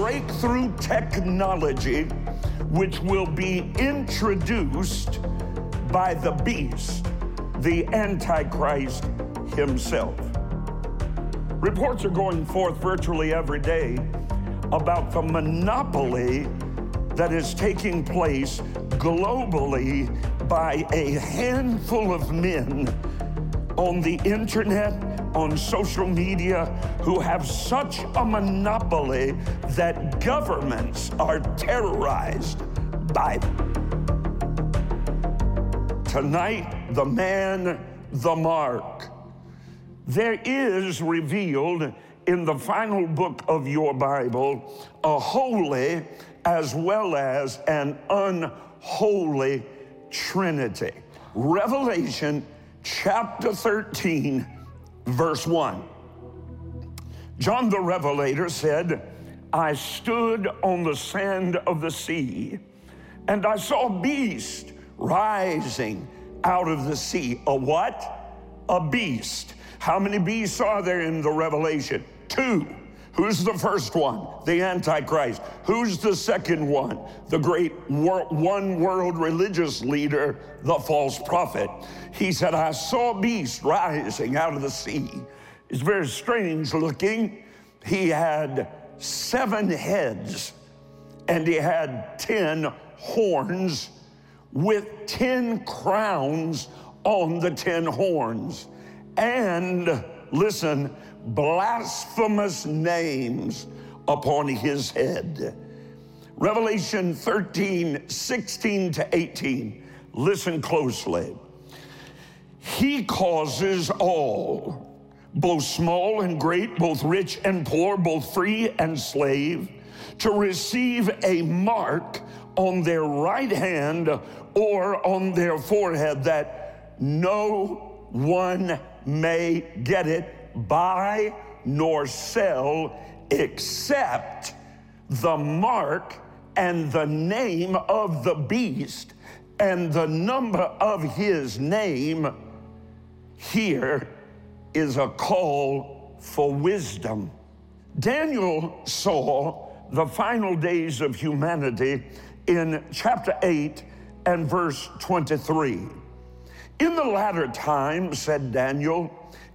breakthrough technology which will be introduced by the beast, the Antichrist himself. Reports are going forth virtually every day about the monopoly that is taking place globally by a handful of men on the internet, on social media, who have such a monopoly that governments are terrorized by them. Tonight, the man, the mark. There is revealed in the final book of your Bible a holy as well as an unholy trinity. Revelation chapter 13, verse 1. John the Revelator said, I stood on the sand of the sea, and I saw a beast rising out of the sea. A what? A beast. How many beasts are there in the Revelation? Two. Who's the first one? The Antichrist. Who's the second one? The great wor- one world religious leader, the false prophet. He said, I saw a beast rising out of the sea. It's very strange looking. He had seven heads and he had ten horns with ten crowns on the ten horns. And listen, blasphemous names upon his head. Revelation 13, 16 to 18. Listen closely. He causes all, both small and great, both rich and poor, both free and slave, to receive a mark on their right hand or on their forehead that no one may get it buy nor sell except the mark and the name of the beast and the number of his name. Here is a call for wisdom. Daniel saw the final days of humanity in chapter 8 and verse 23. In the latter time, said Daniel,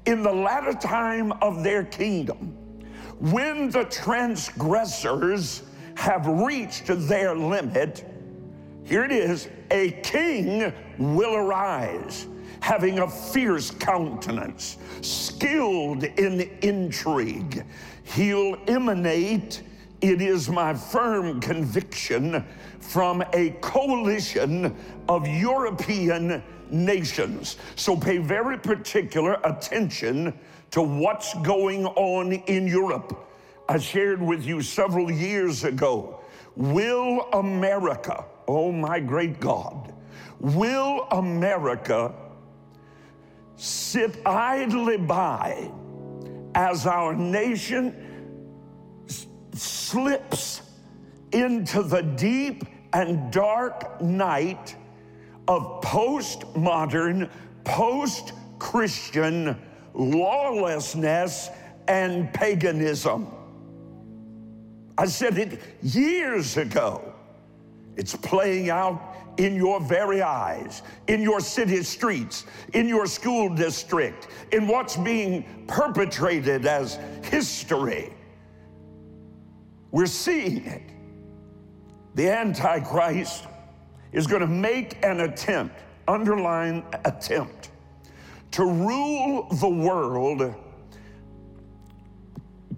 in the latter time of their kingdom, when the transgressors have reached their limit, here it is a king will arise, having a fierce countenance, skilled in intrigue. He'll emanate, it is my firm conviction, from a coalition of European nations. So pay very particular attention to what's going on in Europe. I shared with you several years ago Will America, oh my great God, will America sit idly by as our nation slips into the deep and dark night of postmodern, post Christian lawlessness and paganism. I said it years ago. It's playing out in your very eyes, in your city streets, in your school district, in what's being perpetrated as history. We're seeing it. The Antichrist is going to make an attempt, underline attempt, to rule the world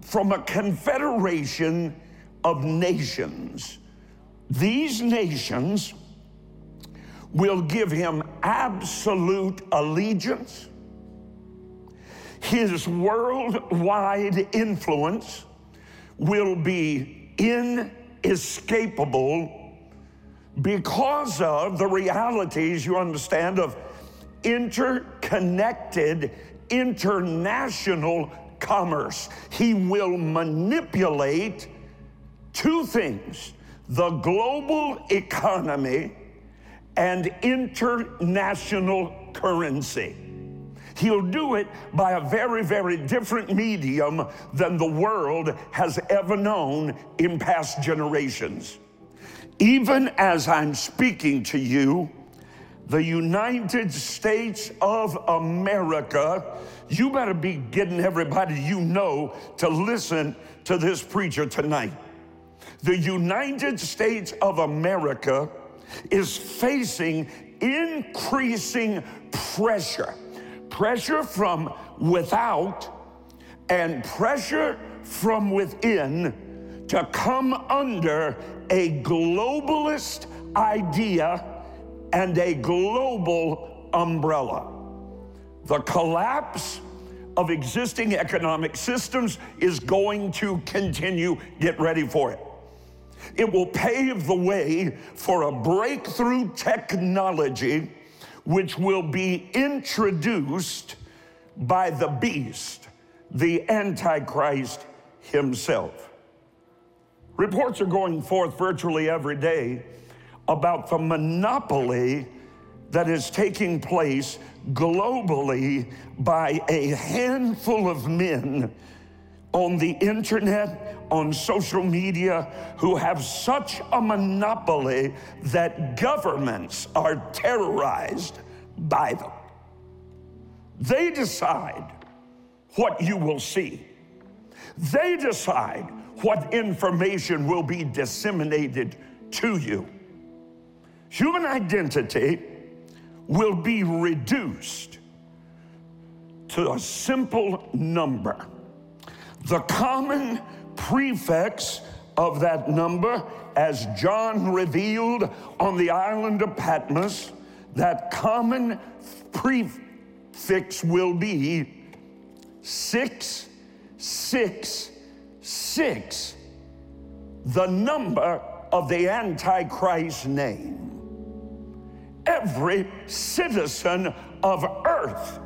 from a confederation of nations. These nations will give him absolute allegiance. His worldwide influence will be inescapable because of the realities, you understand, of interconnected international commerce. He will manipulate two things the global economy and international currency. He'll do it by a very, very different medium than the world has ever known in past generations. Even as I'm speaking to you, the United States of America, you better be getting everybody you know to listen to this preacher tonight. The United States of America is facing increasing pressure pressure from without and pressure from within to come under a globalist idea and a global umbrella. The collapse of existing economic systems is going to continue. Get ready for it. It will pave the way for a breakthrough technology which will be introduced by the beast, the Antichrist himself. Reports are going forth virtually every day about the monopoly that is taking place globally by a handful of men on the internet, on social media, who have such a monopoly that governments are terrorized by them. They decide what you will see, they decide what information will be disseminated to you. Human identity will be reduced to a simple number the common prefix of that number, as John revealed on the island of Patmos, that common prefix will be 666, the number of the Antichrist name. Every citizen of earth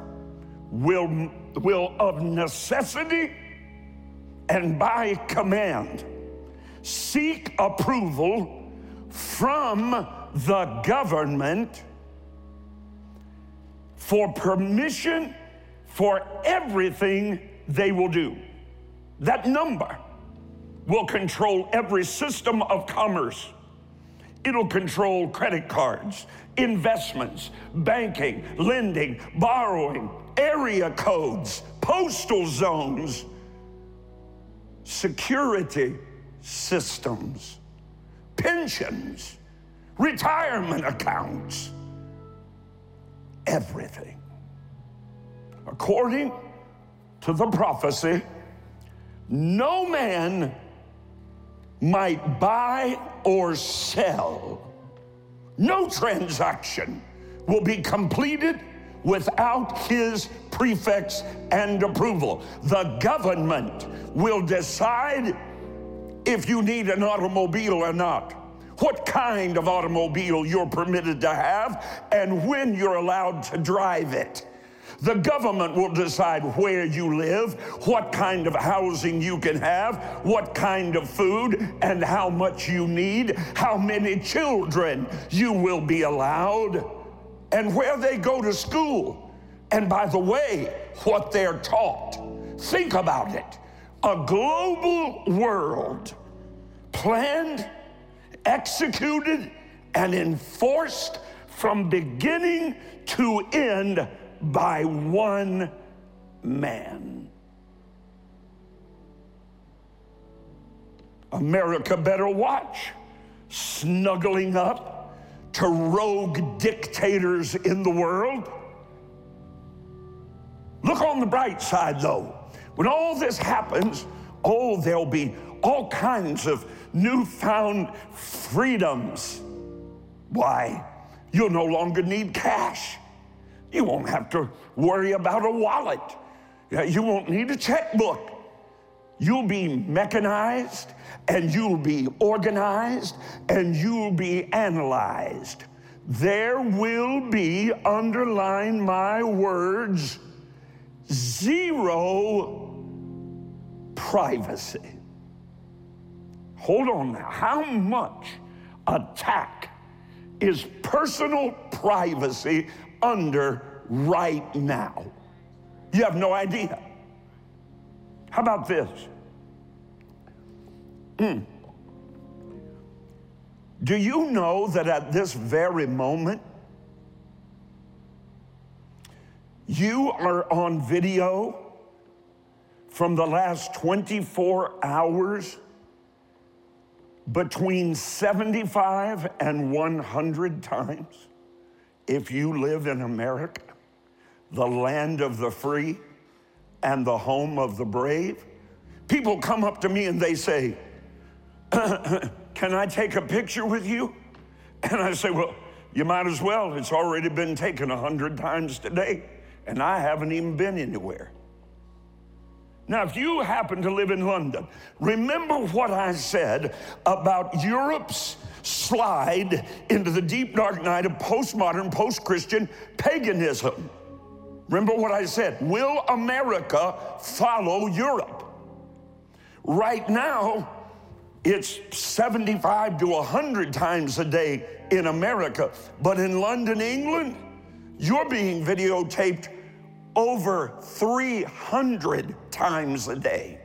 will, will of necessity and by command seek approval from the government for permission for everything they will do. That number will control every system of commerce. It'll control credit cards, investments, banking, lending, borrowing, area codes, postal zones security systems, pensions, retirement accounts, everything. According to the prophecy, no man might buy or sell. No transaction will be completed without his prefix and approval. The government will decide if you need an automobile or not, what kind of automobile you're permitted to have, and when you're allowed to drive it. The government will decide where you live, what kind of housing you can have, what kind of food, and how much you need, how many children you will be allowed, and where they go to school. And by the way, what they're taught. Think about it a global world planned, executed, and enforced from beginning to end by one man. America better watch snuggling up to rogue dictators in the world. Look on the bright side, though. When all this happens, oh, there'll be all kinds of newfound freedoms. Why? You'll no longer need cash. You won't have to worry about a wallet. You won't need a checkbook. You'll be mechanized and you'll be organized and you'll be analyzed. There will be, underline my words, zero privacy. Hold on now. How much attack is personal privacy under right now? You have no idea. How about this? Mm. Do you know that at this very moment, you are on video from the last 24 hours between 75 and 100 times if you live in America, the land of the free and the home of the brave. People come up to me and they say, Can I take a picture with you? And I say, Well, you might as well. It's already been taken a hundred times today, and I haven't even been anywhere. Now, if you happen to live in London, remember what I said about Europe's slide into the deep dark night of postmodern, post Christian paganism. Remember what I said? Will America follow Europe? Right now, it's 75 to 100 times a day in America, but in London, England, you're being videotaped over 300 times a day.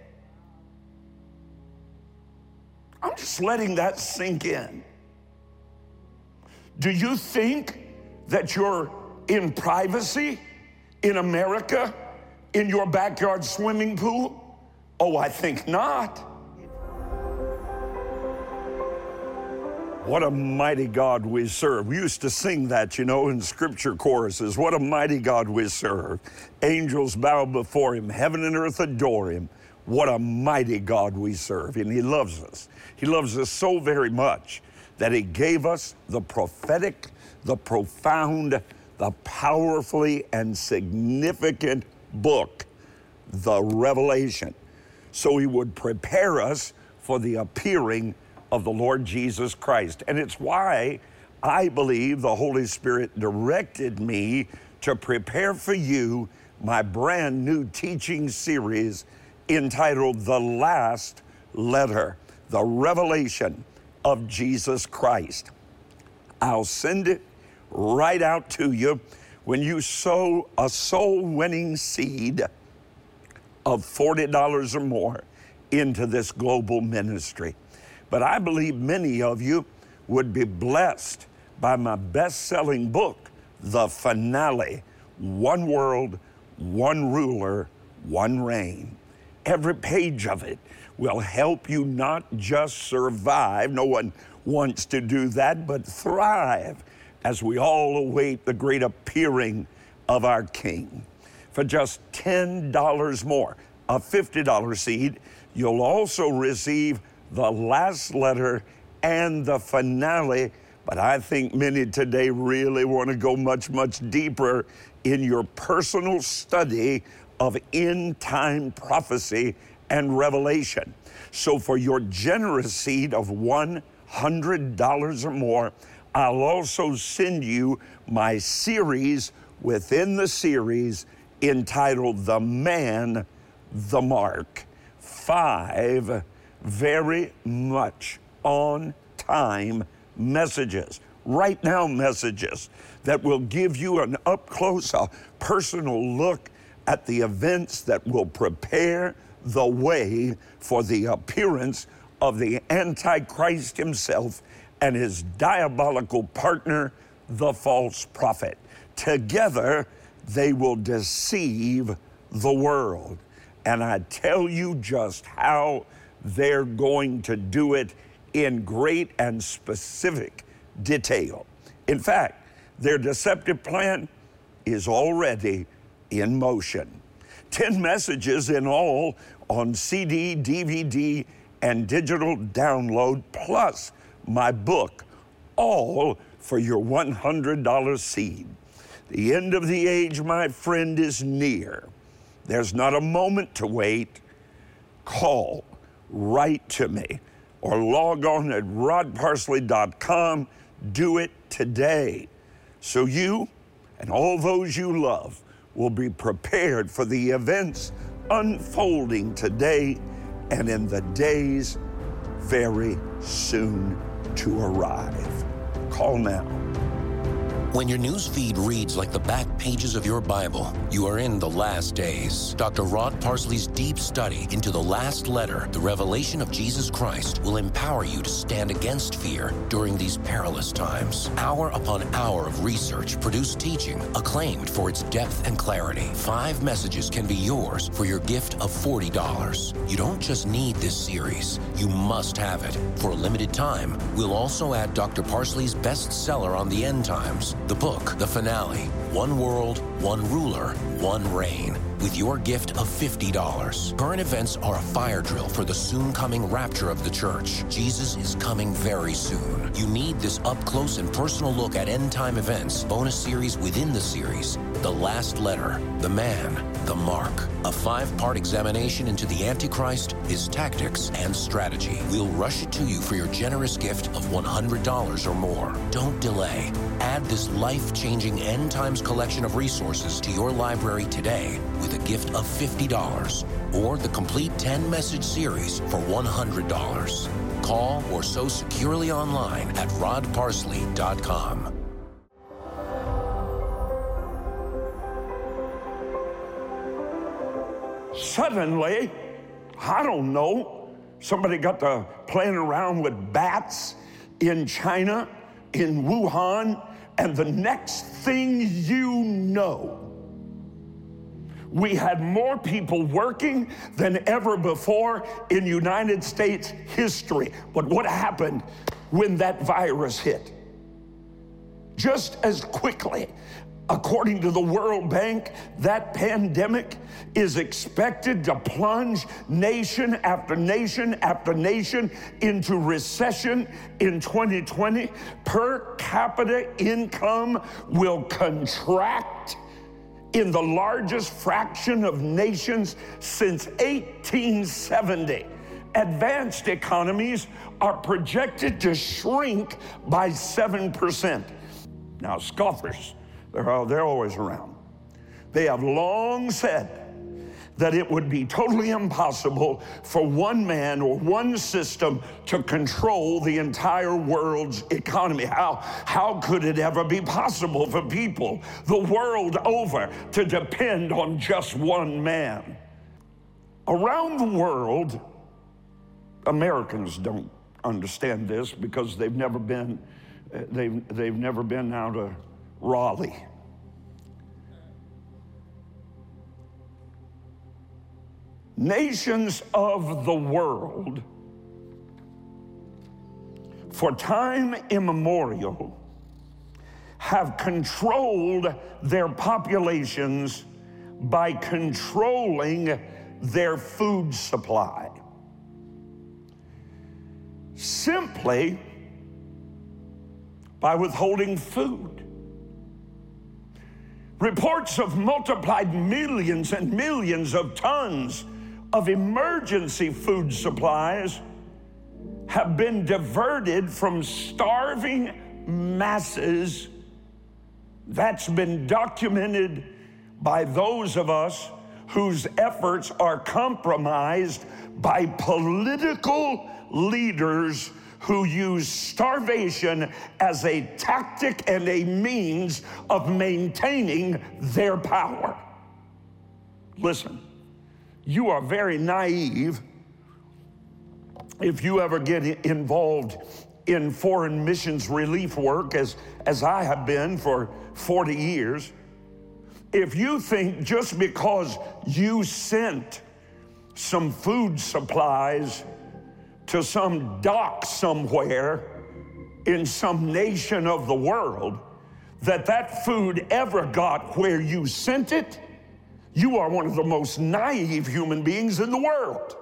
I'm just letting that sink in. Do you think that you're in privacy in America in your backyard swimming pool? Oh, I think not. What a mighty God we serve. We used to sing that, you know, in scripture choruses. What a mighty God we serve. Angels bow before him, heaven and earth adore him. What a mighty God we serve. And he loves us. He loves us so very much that he gave us the prophetic, the profound, the powerfully and significant book, the Revelation, so he would prepare us for the appearing of the Lord Jesus Christ. And it's why I believe the Holy Spirit directed me to prepare for you my brand new teaching series entitled The Last Letter, the Revelation of Jesus Christ. I'll send it right out to you when you sow a soul winning seed of $40 or more into this global ministry. But I believe many of you would be blessed by my best selling book, The Finale One World, One Ruler, One Reign. Every page of it will help you not just survive, no one wants to do that, but thrive as we all await the great appearing of our King. For just $10 more, a $50 seed, you'll also receive the last letter and the finale. But I think many today really want to go much, much deeper in your personal study of end time prophecy and revelation. So, for your generous seed of $100 or more, I'll also send you my series within the series entitled The Man, the Mark. Five very much on time messages, right now messages that will give you an up close, a personal look at the events that will prepare the way for the appearance of the Antichrist himself and his diabolical partner, the false prophet. Together, they will deceive the world. And I tell you just how they're going to do it in great and specific detail. In fact, their deceptive plan is already in motion. 10 messages in all on CD, DVD, and digital download, plus my book, all for your $100 seed. The end of the age, my friend, is near. There's not a moment to wait. Call write to me or log on at rodparsley.com. Do it today so you and all those you love will be prepared for the events unfolding today and in the days very soon to arrive. Call now. When your news feed reads like the back pages of your Bible, you are in the last days. Dr. Rod Parsley's deep study into the last letter, the revelation of Jesus Christ, will empower you to stand against fear during these perilous times. Hour upon hour of research produced teaching acclaimed for its depth and clarity. Five messages can be yours for your gift of $40. You don't just need this series, you must have it. For a limited time, we'll also add Dr. Parsley's bestseller on the end times the book, the finale One World, One Ruler, One Reign. With your gift of $50. Current events are a fire drill for the soon coming rapture of the church. Jesus is coming very soon. You need this up close and personal look at end time events, bonus series within the series The Last Letter, The Man, The Mark. A five part examination into the Antichrist, his tactics, and strategy. We'll rush it to you for your generous gift of $100 or more. Don't delay. Add this life changing end times collection of resources to your library today with a gift of $50 or the complete 10 message series for $100. Call or sow securely online at rodparsley.com. Suddenly, I don't know, somebody got to playing around with bats in China, in Wuhan, and the next thing you know, we had more people working than ever before in United States history. But what happened when that virus hit? Just as quickly, according to the World Bank, that pandemic is expected to plunge nation after nation after nation into recession in 2020. Per capita income will contract in the largest fraction of nations since 1870. Advanced economies are projected to shrink by 7%. Now, scoffers, they're, they're always around. They have long said that it would be totally impossible for one man or one system to control the entire world's economy. How, how could it ever be possible for people the world over to depend on just one man? Around the world, Americans don't understand this because they've never been, uh, they've, they've never been out of Raleigh. nations of the world for time immemorial have controlled their populations by controlling their food supply. Simply by withholding food. Reports of multiplied millions and millions of tons of emergency food supplies have been diverted from starving masses. That's been documented by those of us whose efforts are compromised by political leaders who use starvation as a tactic and a means of maintaining their power. Listen you are very naive if you ever get involved in foreign missions relief work, as, as I have been for 40 years. If you think just because you sent some food supplies to some dock somewhere in some nation of the world, that that food ever got where you sent it, you are one of the most naive human beings in the world.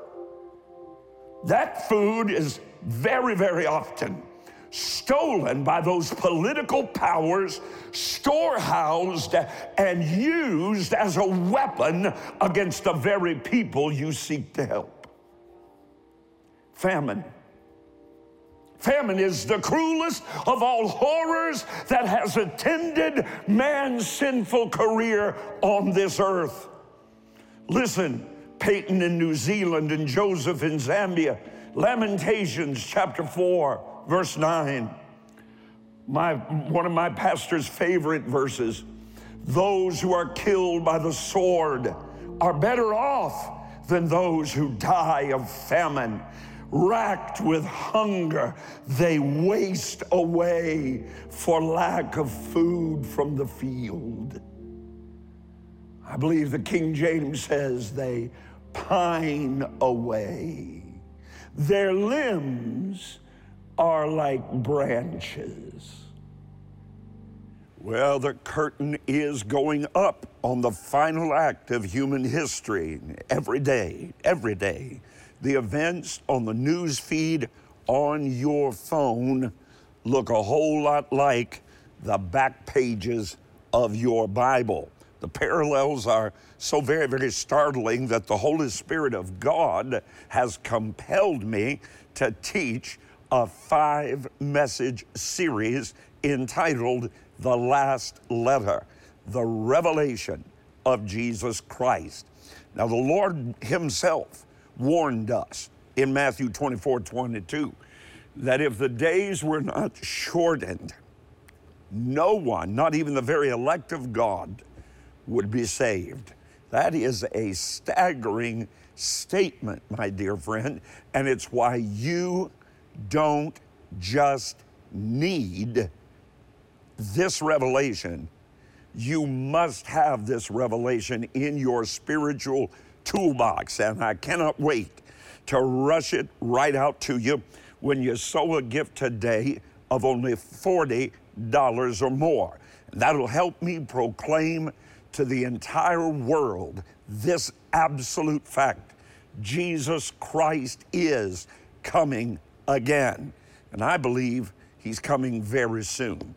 That food is very, very often stolen by those political powers, storehoused and used as a weapon against the very people you seek to help. Famine Famine is the cruelest of all horrors that has attended man's sinful career on this earth. Listen, Peyton in New Zealand and Joseph in Zambia, Lamentations chapter 4, verse 9. My, one of my pastor's favorite verses those who are killed by the sword are better off than those who die of famine. Racked with hunger, they waste away for lack of food from the field. I believe the King James says they pine away. Their limbs are like branches. Well, the curtain is going up on the final act of human history every day, every day. The events on the news feed on your phone look a whole lot like the back pages of your Bible. The parallels are so very, very startling that the Holy Spirit of God has compelled me to teach a five message series entitled The Last Letter The Revelation of Jesus Christ. Now, the Lord Himself warned us in Matthew 24 22 that if the days were not shortened, no one, not even the very elect of God, would be saved. That is a staggering statement, my dear friend, and it's why you don't just need this revelation. You must have this revelation in your spiritual toolbox, and I cannot wait to rush it right out to you when you sow a gift today of only $40 or more. That'll help me proclaim to the entire world this absolute fact Jesus Christ is coming again. And I believe he's coming very soon.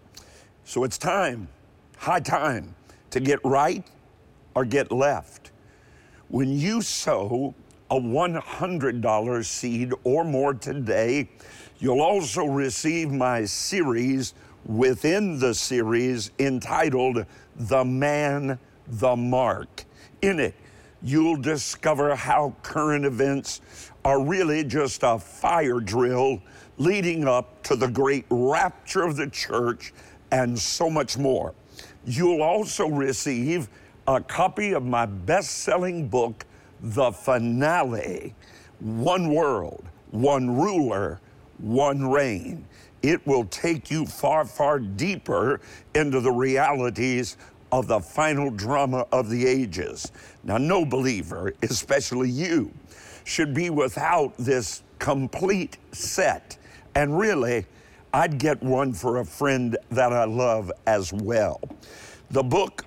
So it's time, high time, to get right or get left. When you sow a $100 seed or more today, you'll also receive my series within the series entitled The Man, the Mark. In it, you'll discover how current events are really just a fire drill leading up to the great rapture of the church and so much more. You'll also receive a copy of my best selling book, The Finale One World, One Ruler, One Reign. It will take you far, far deeper into the realities of the final drama of the ages. Now, no believer, especially you, should be without this complete set. And really, I'd get one for a friend that I love as well. The book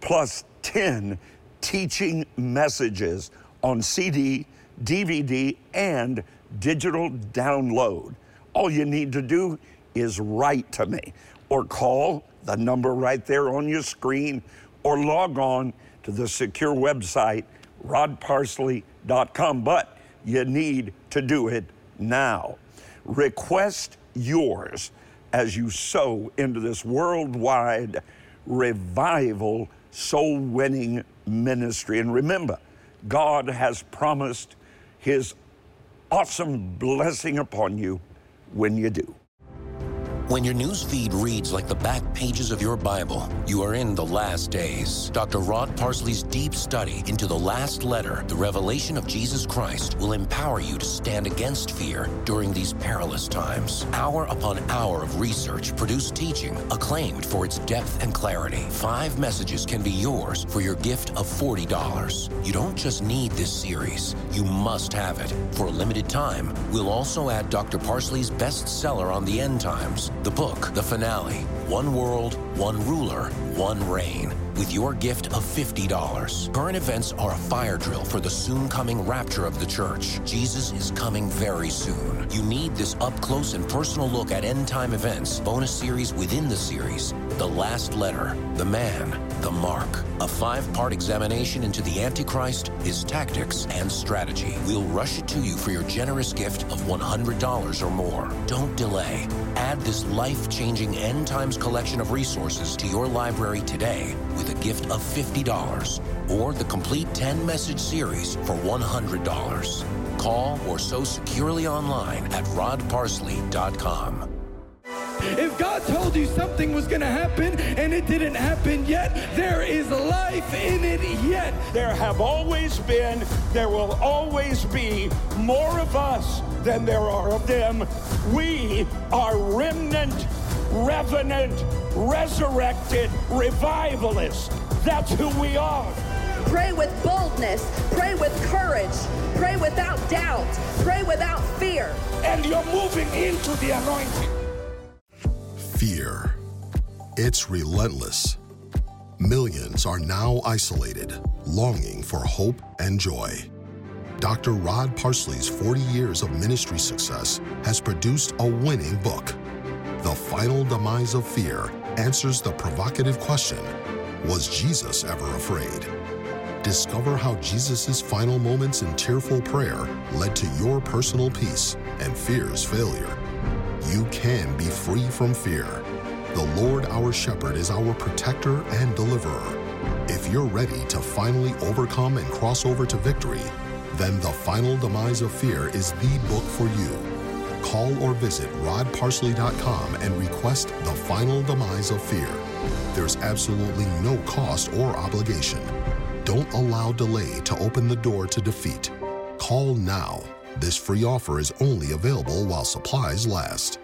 plus 10 teaching messages on CD, DVD, and digital download. All you need to do is write to me or call the number right there on your screen or log on to the secure website, rodparsley.com. But you need to do it now. Request yours as you sow into this worldwide revival soul winning ministry. And remember, God has promised His awesome blessing upon you when you do. When your news feed reads like the back pages of your Bible, you are in the last days. Dr. Rod Parsley's deep study into the last letter, the revelation of Jesus Christ, will empower you to stand against fear during these perilous times. Hour upon hour of research produced teaching acclaimed for its depth and clarity. Five messages can be yours for your gift of $40. You don't just need this series, you must have it. For a limited time, we'll also add Dr. Parsley's bestseller on the end times the book, The Finale One World, One Ruler, One Reign with your gift of $50. Current events are a fire drill for the soon coming rapture of the church. Jesus is coming very soon. You need this up close and personal look at end time events, bonus series within the series, The Last Letter, The Man, The Mark, a five part examination into the Antichrist, his tactics, and strategy. We'll rush it to you for your generous gift of $100 or more. Don't delay. Add this life changing end times collection of resources to your library today with a gift of $50 or the complete 10 message series for $100. Call or sow securely online at rodparsley.com. If God told you something was going to happen and it didn't happen yet, there is life in it yet. There have always been, there will always be more of us than there are of them. We are remnant, revenant, resurrected revivalists. That's who we are. Pray with boldness. Pray with courage. Pray without doubt. Pray without fear. And you're moving into the anointing. Fear. It's relentless. Millions are now isolated, longing for hope and joy. Dr. Rod Parsley's 40 years of ministry success has produced a winning book. The Final Demise of Fear answers the provocative question Was Jesus ever afraid? Discover how Jesus' final moments in tearful prayer led to your personal peace and fear's failure. You can be free from fear. The Lord our shepherd is our protector and deliverer. If you're ready to finally overcome and cross over to victory, then The Final Demise of Fear is the book for you. Call or visit rodparsley.com and request The Final Demise of Fear. There's absolutely no cost or obligation. Don't allow delay to open the door to defeat. Call now. This free offer is only available while supplies last.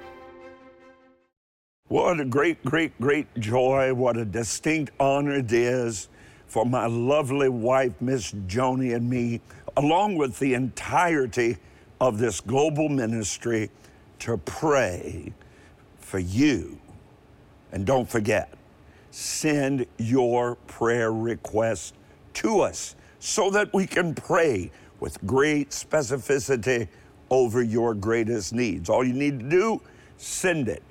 What a great, great, great joy. What a distinct honor it is for my lovely wife, Miss Joni, and me, along with the entirety of this global ministry, to pray for you. And don't forget, send your prayer request to us so that we can pray with great specificity over your greatest needs. All you need to do, send it.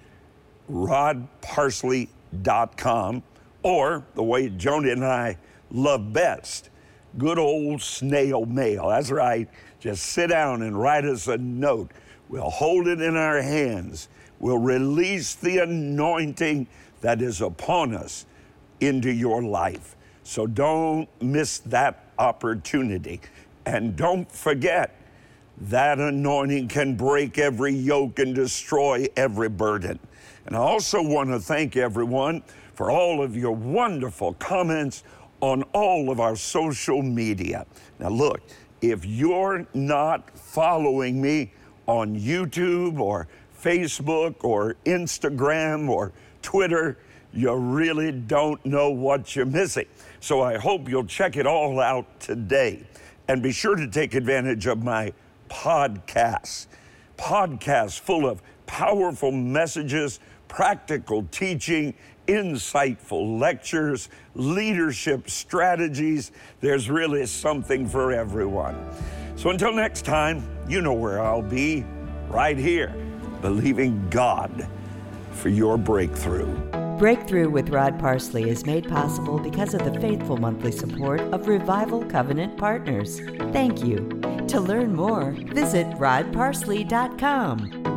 rodparsley.com or the way Joni and I love best, good old snail mail. That's right. Just sit down and write us a note. We'll hold it in our hands. We'll release the anointing that is upon us into your life. So don't miss that opportunity. And don't forget, that anointing can break every yoke and destroy every burden. And I also want to thank everyone for all of your wonderful comments on all of our social media. Now, look, if you're not following me on YouTube or Facebook or Instagram or Twitter, you really don't know what you're missing. So I hope you'll check it all out today. And be sure to take advantage of my podcasts. Podcasts full of powerful messages, practical teaching, insightful lectures, leadership strategies. There's really something for everyone. So until next time, you know where I'll be, right here, believing God for your breakthrough. Breakthrough with Rod Parsley is made possible because of the faithful monthly support of Revival Covenant Partners. Thank you. To learn more, visit rodparsley.com.